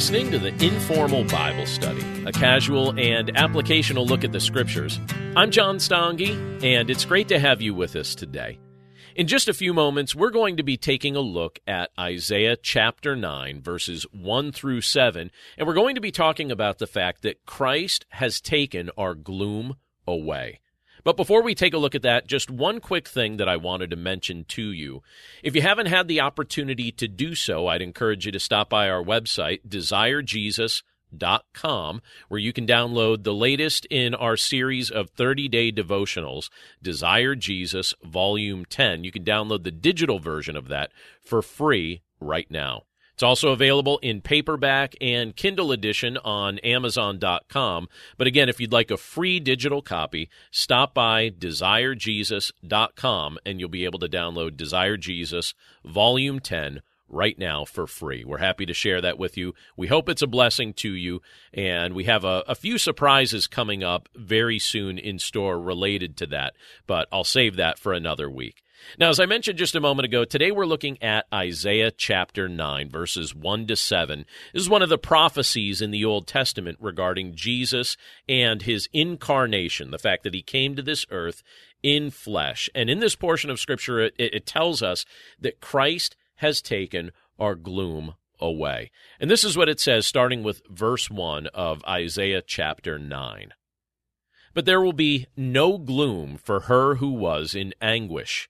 Listening to the Informal Bible Study, a casual and applicational look at the Scriptures. I'm John Stange, and it's great to have you with us today. In just a few moments, we're going to be taking a look at Isaiah chapter 9, verses 1 through 7, and we're going to be talking about the fact that Christ has taken our gloom away. But before we take a look at that, just one quick thing that I wanted to mention to you. If you haven't had the opportunity to do so, I'd encourage you to stop by our website, desirejesus.com, where you can download the latest in our series of 30 day devotionals, Desire Jesus Volume 10. You can download the digital version of that for free right now. It's also available in paperback and Kindle edition on Amazon.com. But again, if you'd like a free digital copy, stop by DesireJesus.com and you'll be able to download Desire Jesus Volume 10 right now for free. We're happy to share that with you. We hope it's a blessing to you, and we have a, a, few surprises coming up very soon in store related to that, but I'll save that for another week. Now, as I mentioned just a moment ago, today we're looking at Isaiah chapter 9, verses 1 to 7. This is one of the prophecies in the Old Testament regarding Jesus and his incarnation, the fact that he came to this earth in flesh. And in this portion of Scripture, it, it tells us that Christ has taken our gloom away. And this is what it says, starting with verse 1 of Isaiah chapter 9. But there will be no gloom for her who was in anguish.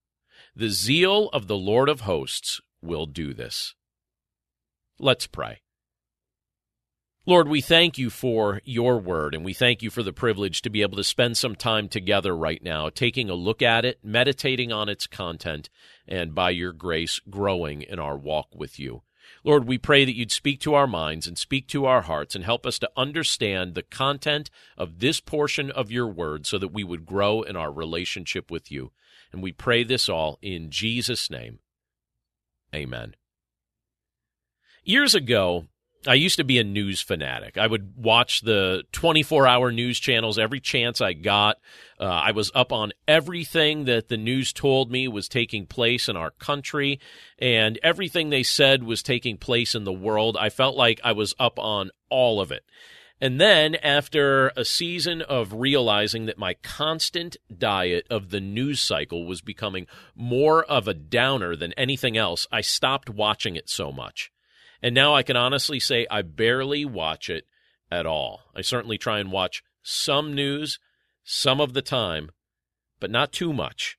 The zeal of the Lord of hosts will do this. Let's pray. Lord, we thank you for your word, and we thank you for the privilege to be able to spend some time together right now, taking a look at it, meditating on its content, and by your grace, growing in our walk with you. Lord, we pray that you'd speak to our minds and speak to our hearts and help us to understand the content of this portion of your word so that we would grow in our relationship with you. And we pray this all in Jesus' name. Amen. Years ago, I used to be a news fanatic. I would watch the 24 hour news channels every chance I got. Uh, I was up on everything that the news told me was taking place in our country, and everything they said was taking place in the world. I felt like I was up on all of it. And then, after a season of realizing that my constant diet of the news cycle was becoming more of a downer than anything else, I stopped watching it so much. And now I can honestly say I barely watch it at all. I certainly try and watch some news some of the time, but not too much.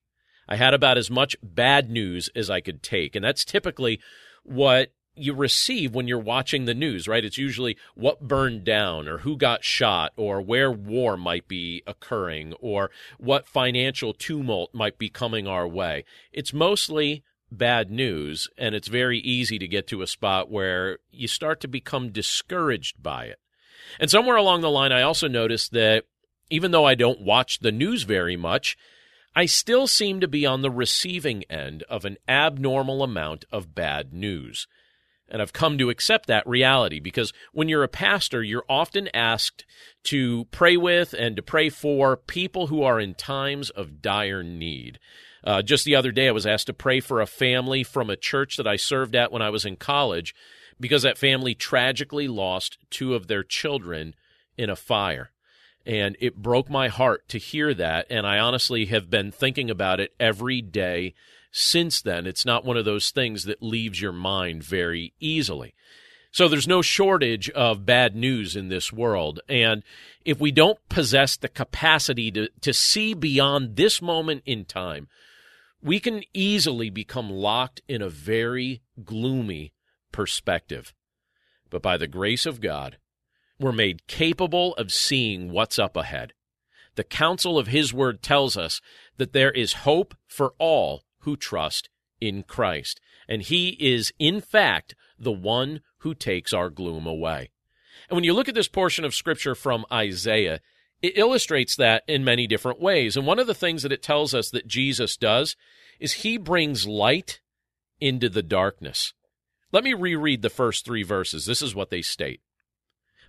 I had about as much bad news as I could take. And that's typically what you receive when you're watching the news, right? It's usually what burned down or who got shot or where war might be occurring or what financial tumult might be coming our way. It's mostly bad news, and it's very easy to get to a spot where you start to become discouraged by it. And somewhere along the line, I also noticed that even though I don't watch the news very much, I still seem to be on the receiving end of an abnormal amount of bad news. And I've come to accept that reality because when you're a pastor, you're often asked to pray with and to pray for people who are in times of dire need. Uh, just the other day, I was asked to pray for a family from a church that I served at when I was in college because that family tragically lost two of their children in a fire. And it broke my heart to hear that. And I honestly have been thinking about it every day since then. It's not one of those things that leaves your mind very easily. So there's no shortage of bad news in this world. And if we don't possess the capacity to, to see beyond this moment in time, we can easily become locked in a very gloomy perspective. But by the grace of God, we're made capable of seeing what's up ahead. The counsel of His Word tells us that there is hope for all who trust in Christ, and He is, in fact, the one who takes our gloom away. And when you look at this portion of Scripture from Isaiah, it illustrates that in many different ways. And one of the things that it tells us that Jesus does is He brings light into the darkness. Let me reread the first three verses. This is what they state.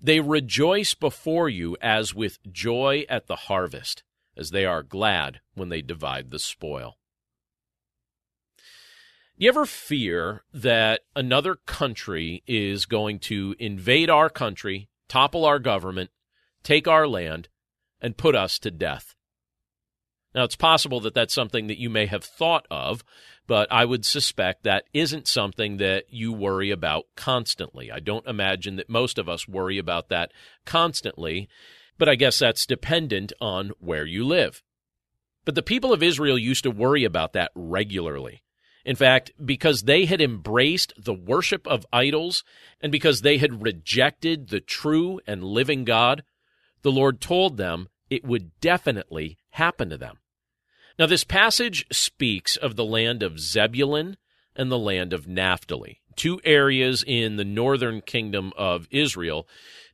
They rejoice before you as with joy at the harvest, as they are glad when they divide the spoil. You ever fear that another country is going to invade our country, topple our government, take our land, and put us to death? Now, it's possible that that's something that you may have thought of, but I would suspect that isn't something that you worry about constantly. I don't imagine that most of us worry about that constantly, but I guess that's dependent on where you live. But the people of Israel used to worry about that regularly. In fact, because they had embraced the worship of idols and because they had rejected the true and living God, the Lord told them it would definitely happen to them. Now, this passage speaks of the land of Zebulun and the land of Naphtali, two areas in the northern kingdom of Israel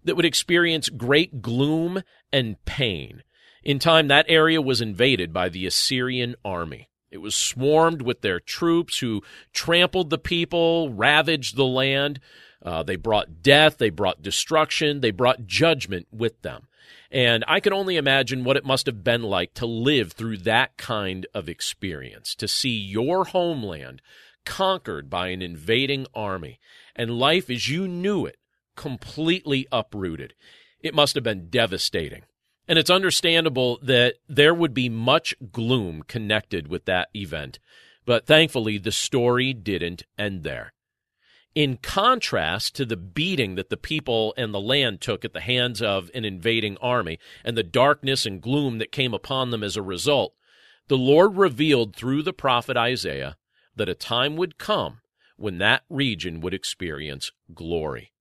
that would experience great gloom and pain. In time, that area was invaded by the Assyrian army. It was swarmed with their troops who trampled the people, ravaged the land. Uh, they brought death, they brought destruction, they brought judgment with them. And I can only imagine what it must have been like to live through that kind of experience, to see your homeland conquered by an invading army, and life as you knew it completely uprooted. It must have been devastating. And it's understandable that there would be much gloom connected with that event. But thankfully, the story didn't end there in contrast to the beating that the people and the land took at the hands of an invading army and the darkness and gloom that came upon them as a result, the Lord revealed through the prophet Isaiah that a time would come when that region would experience glory.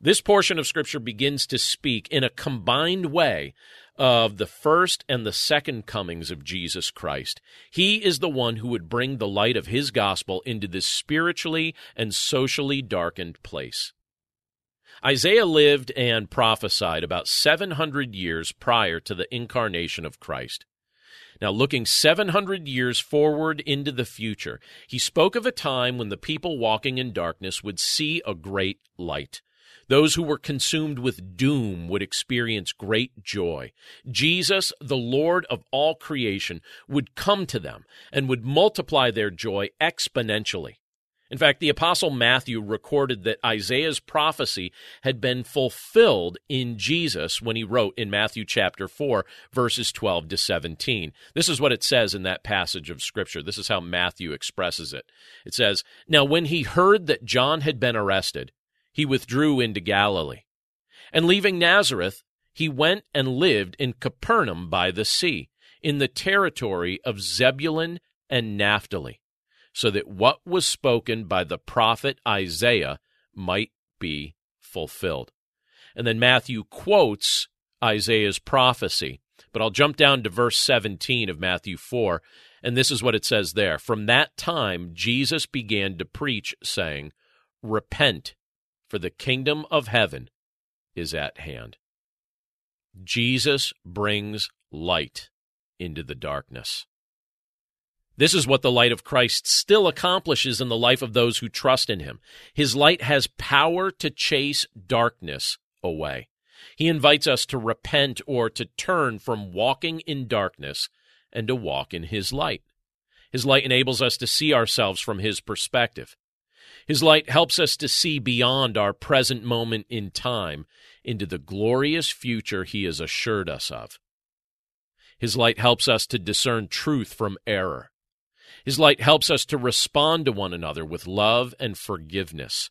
This portion of Scripture begins to speak in a combined way of the first and the second comings of Jesus Christ. He is the one who would bring the light of his gospel into this spiritually and socially darkened place. Isaiah lived and prophesied about 700 years prior to the incarnation of Christ. Now, looking 700 years forward into the future, he spoke of a time when the people walking in darkness would see a great light. Those who were consumed with doom would experience great joy. Jesus, the Lord of all creation, would come to them and would multiply their joy exponentially. In fact, the Apostle Matthew recorded that Isaiah's prophecy had been fulfilled in Jesus when he wrote in Matthew chapter 4, verses 12 to 17. This is what it says in that passage of Scripture. This is how Matthew expresses it. It says, Now when he heard that John had been arrested, he withdrew into Galilee. And leaving Nazareth, he went and lived in Capernaum by the sea, in the territory of Zebulun and Naphtali, so that what was spoken by the prophet Isaiah might be fulfilled. And then Matthew quotes Isaiah's prophecy. But I'll jump down to verse 17 of Matthew 4, and this is what it says there. From that time, Jesus began to preach, saying, Repent, for the kingdom of heaven is at hand. Jesus brings light into the darkness. This is what the light of Christ still accomplishes in the life of those who trust in him. His light has power to chase darkness away. He invites us to repent or to turn from walking in darkness and to walk in his light. His light enables us to see ourselves from his perspective. His light helps us to see beyond our present moment in time into the glorious future he has assured us of. His light helps us to discern truth from error. His light helps us to respond to one another with love and forgiveness.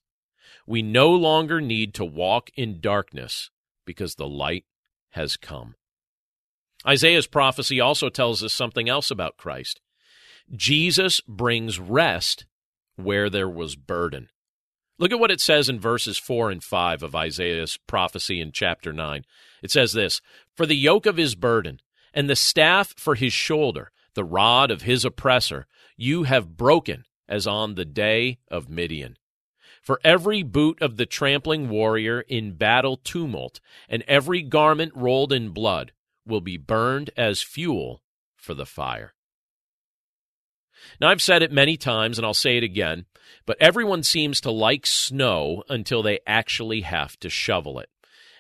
We no longer need to walk in darkness because the light has come. Isaiah's prophecy also tells us something else about Christ. Jesus brings rest where there was burden. Look at what it says in verses 4 and 5 of Isaiah's prophecy in chapter 9. It says this For the yoke of his burden, and the staff for his shoulder, the rod of his oppressor, you have broken as on the day of Midian. For every boot of the trampling warrior in battle tumult, and every garment rolled in blood, will be burned as fuel for the fire. Now, I've said it many times, and I'll say it again, but everyone seems to like snow until they actually have to shovel it.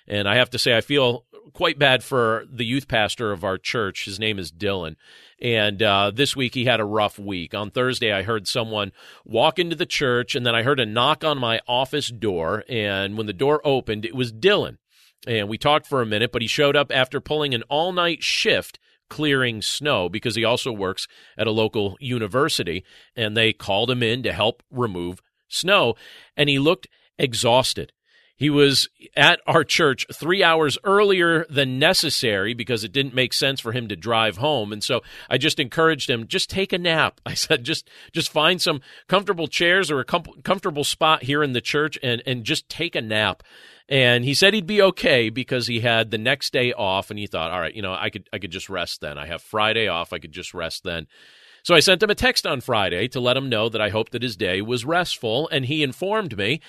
And I have to say, I feel quite bad for the youth pastor of our church. His name is Dylan. And uh, this week he had a rough week. On Thursday, I heard someone walk into the church, and then I heard a knock on my office door. And when the door opened, it was Dylan. And we talked for a minute, but he showed up after pulling an all night shift clearing snow because he also works at a local university. And they called him in to help remove snow. And he looked exhausted. He was at our church three hours earlier than necessary because it didn't make sense for him to drive home. And so I just encouraged him, just take a nap. I said, just, just find some comfortable chairs or a com- comfortable spot here in the church and, and just take a nap. And he said he'd be okay because he had the next day off and he thought, all right, you know, I could, I could just rest then. I have Friday off. I could just rest then. So I sent him a text on Friday to let him know that I hoped that his day was restful. And he informed me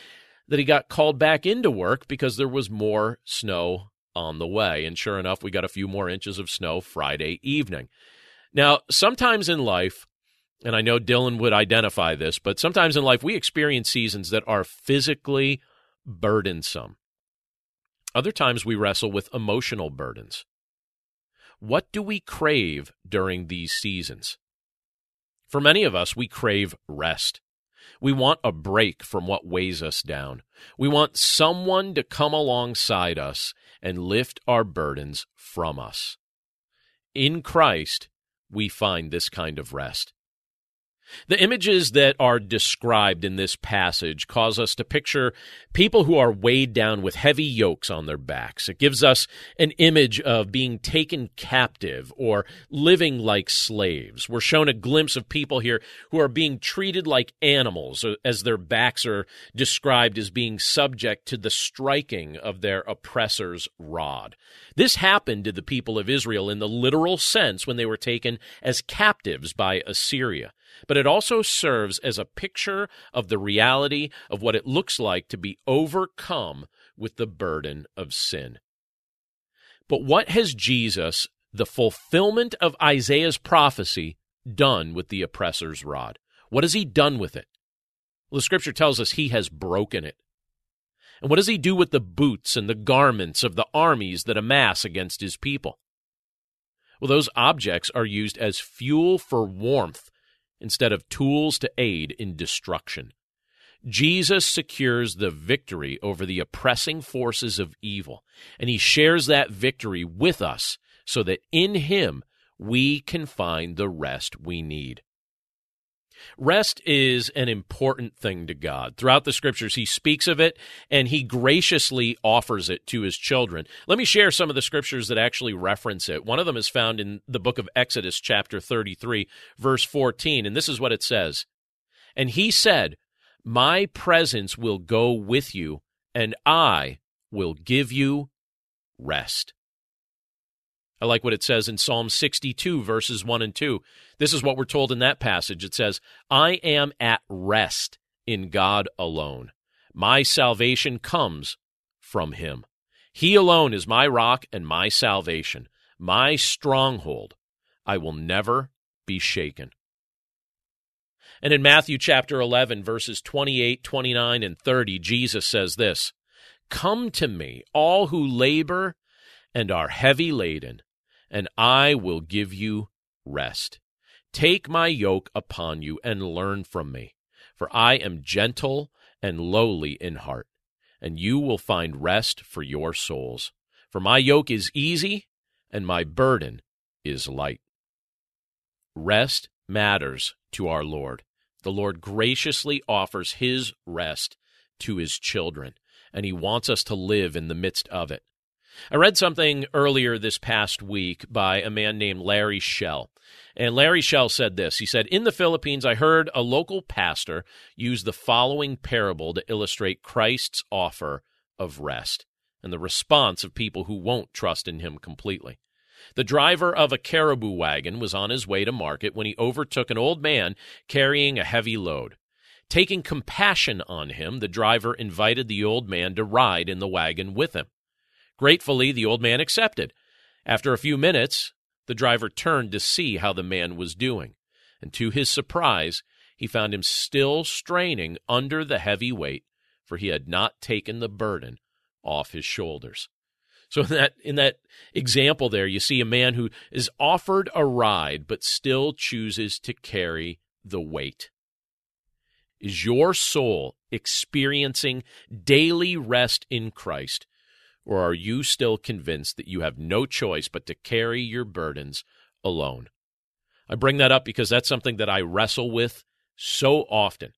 that he got called back into work because there was more snow on the way. And sure enough, we got a few more inches of snow Friday evening. Now, sometimes in life, and I know Dylan would identify this, but sometimes in life we experience seasons that are physically burdensome. Other times we wrestle with emotional burdens. What do we crave during these seasons? For many of us, we crave rest. We want a break from what weighs us down. We want someone to come alongside us and lift our burdens from us. In Christ, we find this kind of rest. The images that are described in this passage cause us to picture people who are weighed down with heavy yokes on their backs. It gives us an image of being taken captive or living like slaves. We're shown a glimpse of people here who are being treated like animals uh, as their backs are described as being subject to the striking of their oppressor's rod. This happened to the people of Israel in the literal sense when they were taken as captives by Assyria but it also serves as a picture of the reality of what it looks like to be overcome with the burden of sin. But what has Jesus, the fulfillment of Isaiah's prophecy, done with the oppressor's rod? What has he done with it? Well, the scripture tells us he has broken it. And what does he do with the boots and the garments of the armies that amass against his people? Well, those objects are used as fuel for warmth instead of tools to aid in destruction. Jesus secures the victory over the oppressing forces of evil, and he shares that victory with us so that in him we can find the rest we need. Rest is an important thing to God. Throughout the scriptures, he speaks of it and he graciously offers it to his children. Let me share some of the scriptures that actually reference it. One of them is found in the book of Exodus, chapter 33, verse 14, and this is what it says And he said, My presence will go with you, and I will give you rest. I like what it says in Psalm 62, verses 1 and 2. This is what we're told in that passage. It says, I am at rest in God alone. My salvation comes from him. He alone is my rock and my salvation, my stronghold. I will never be shaken. And in Matthew chapter 11, verses 28, 29, and 30, Jesus says this Come to me, all who labor and are heavy laden, and I will give you rest. Take my yoke upon you and learn from me, for I am gentle and lowly in heart, and you will find rest for your souls. For my yoke is easy and my burden is light. Rest matters to our Lord. The Lord graciously offers his rest to his children, and he wants us to live in the midst of it. I read something earlier this past week by a man named Larry Shell. And Larry Shell said this. He said, In the Philippines, I heard a local pastor use the following parable to illustrate Christ's offer of rest and the response of people who won't trust in him completely. The driver of a caribou wagon was on his way to market when he overtook an old man carrying a heavy load. Taking compassion on him, the driver invited the old man to ride in the wagon with him. Gratefully, the old man accepted. After a few minutes, the driver turned to see how the man was doing, and to his surprise, he found him still straining under the heavy weight, for he had not taken the burden off his shoulders. So in that in that example there, you see a man who is offered a ride but still chooses to carry the weight. Is your soul experiencing daily rest in Christ or are you still convinced that you have no choice but to carry your burdens alone? I bring that up because that's something that I wrestle with so often.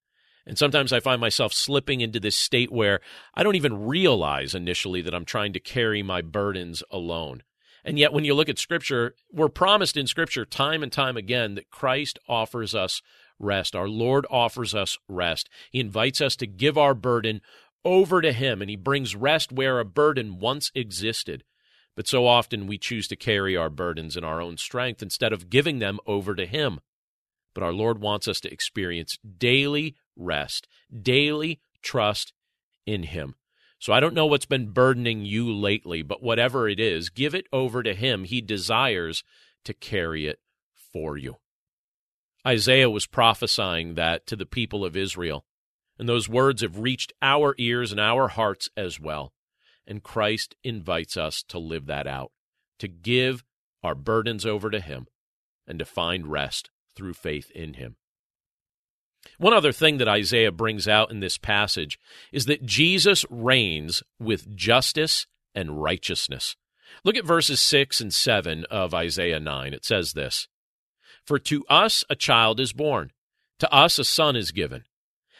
And sometimes I find myself slipping into this state where I don't even realize initially that I'm trying to carry my burdens alone. And yet, when you look at Scripture, we're promised in Scripture time and time again that Christ offers us rest. Our Lord offers us rest. He invites us to give our burden over to Him, and He brings rest where a burden once existed. But so often we choose to carry our burdens in our own strength instead of giving them over to Him. But our Lord wants us to experience daily rest, daily trust in Him. So I don't know what's been burdening you lately, but whatever it is, give it over to Him. He desires to carry it for you. Isaiah was prophesying that to the people of Israel. And those words have reached our ears and our hearts as well. And Christ invites us to live that out, to give our burdens over to Him, and to find rest through faith in Him. One other thing that Isaiah brings out in this passage is that Jesus reigns with justice and righteousness. Look at verses 6 and 7 of Isaiah 9. It says this For to us a child is born, to us a son is given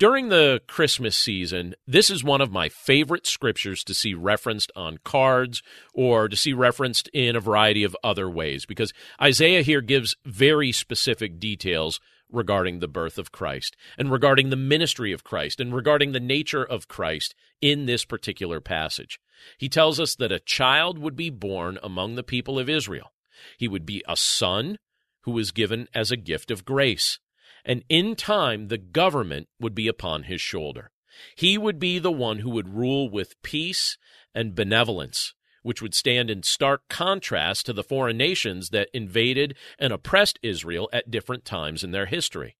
During the Christmas season, this is one of my favorite scriptures to see referenced on cards or to see referenced in a variety of other ways because Isaiah here gives very specific details regarding the birth of Christ and regarding the ministry of Christ and regarding the nature of Christ in this particular passage. He tells us that a child would be born among the people of Israel. He would be a son who was given as a gift of grace and in time the government would be upon his shoulder. He would be the one who would rule with peace and benevolence, which would stand in stark contrast to the foreign nations that invaded and oppressed Israel at different times in their history.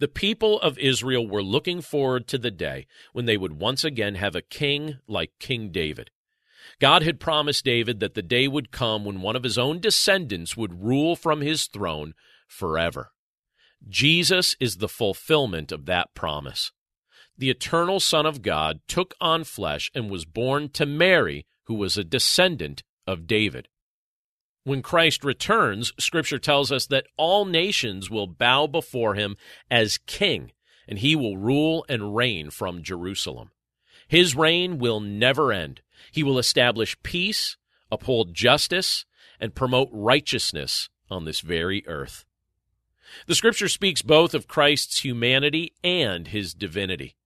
The people of Israel were looking forward to the day when they would once again have a king like King David. God had promised David that the day would come when one of his own descendants would rule from his throne forever. Jesus is the fulfillment of that promise. The eternal Son of God took on flesh and was born to Mary, who was a descendant of David. When Christ returns, Scripture tells us that all nations will bow before him as king, and he will rule and reign from Jerusalem. His reign will never end. He will establish peace, uphold justice, and promote righteousness on this very earth. The Scripture speaks both of Christ's humanity and his divinity.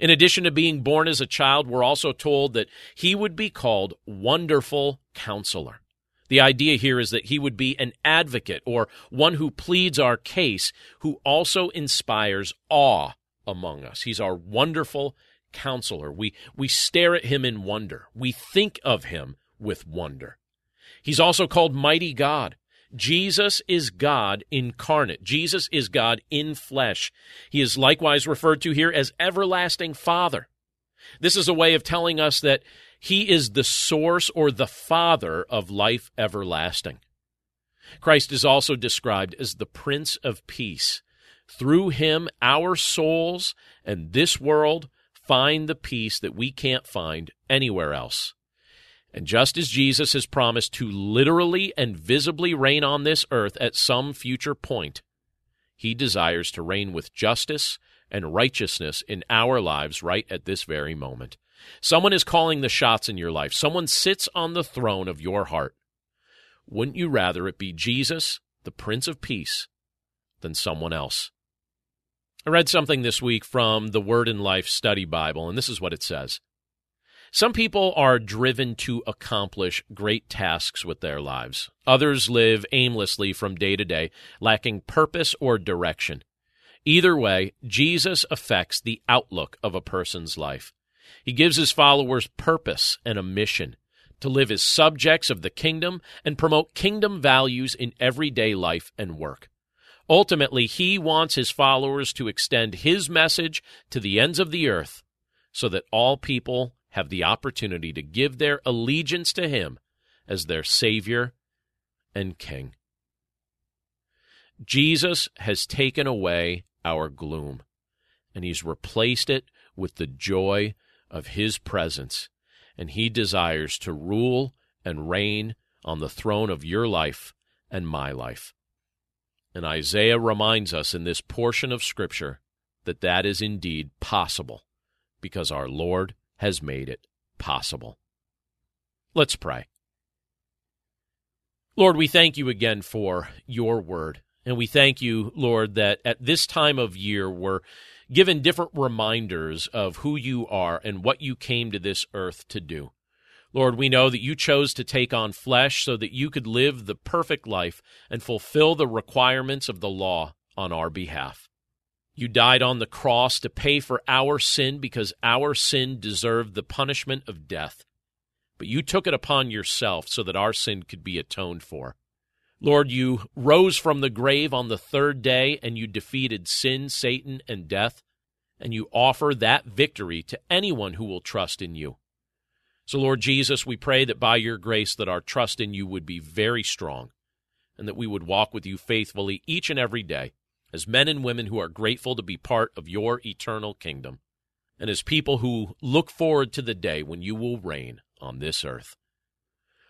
In addition to being born as a child, we're also told that he would be called Wonderful Counselor. The idea here is that he would be an advocate or one who pleads our case, who also inspires awe among us. He's our wonderful counselor. We, we stare at him in wonder. We think of him with wonder. He's also called Mighty God. Jesus is God incarnate. Jesus is God in flesh. He is likewise referred to here as everlasting Father. This is a way of telling us that he is the source or the Father of life everlasting. Christ is also described as the Prince of Peace. Through him, our souls and this world find the peace that we can't find anywhere else. And just as Jesus has promised to literally and visibly reign on this earth at some future point, he desires to reign with justice and righteousness in our lives right at this very moment. Someone is calling the shots in your life. Someone sits on the throne of your heart. Wouldn't you rather it be Jesus, the Prince of Peace, than someone else? I read something this week from the Word in Life Study Bible, and this is what it says. Some people are driven to accomplish great tasks with their lives. Others live aimlessly from day to day, lacking purpose or direction. Either way, Jesus affects the outlook of a person's life. He gives his followers purpose and a mission to live as subjects of the kingdom and promote kingdom values in everyday life and work. Ultimately, he wants his followers to extend his message to the ends of the earth so that all people have the opportunity to give their allegiance to him as their Savior and King. Jesus has taken away our gloom, and he's replaced it with the joy of his presence, and he desires to rule and reign on the throne of your life and my life. And Isaiah reminds us in this portion of Scripture that that is indeed possible because our Lord has made it possible. Let's pray. Lord, we thank you again for your word. And we thank you, Lord, that at this time of year we're given different reminders of who you are and what you came to this earth to do. Lord, we know that you chose to take on flesh so that you could live the perfect life and fulfill the requirements of the law on our behalf. You died on the cross to pay for our sin because our sin deserved the punishment of death. But you took it upon yourself so that our sin could be atoned for. Lord, you rose from the grave on the third day and you defeated sin, Satan, and death, and you offer that victory to anyone who will trust in you. So, Lord Jesus, we pray that by your grace that our trust in you would be very strong and that we would walk with you faithfully each and every day as men and women who are grateful to be part of your eternal kingdom, and as people who look forward to the day when you will reign on this earth.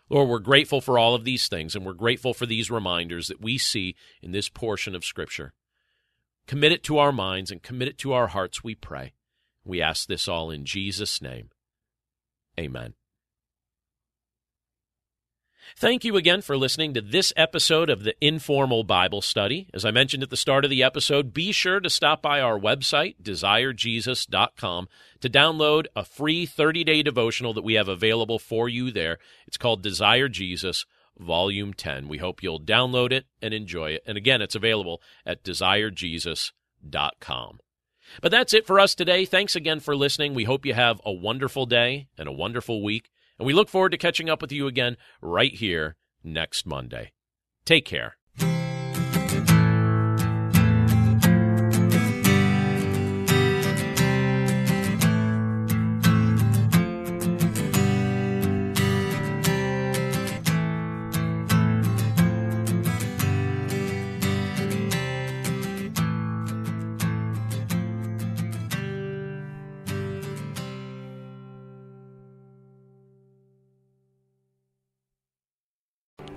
Lord, we're grateful for all of these things, and we're grateful for these reminders that we see in this portion of Scripture. Commit it to our minds and commit it to our hearts, we pray. We ask this all in Jesus' name. Amen. Thank you again for listening to this episode of the Informal Bible Study. As I mentioned at the start of the episode, be sure to stop by our website, desirejesus.com, to download a free 30 day devotional that we have available for you there. It's called Desire Jesus, Volume 10. We hope you'll download it and enjoy it. And again, it's available at desirejesus.com. But that's it for us today. Thanks again for listening. We hope you have a wonderful day and a wonderful week. And we look forward to catching up with you again right here next Monday. Take care.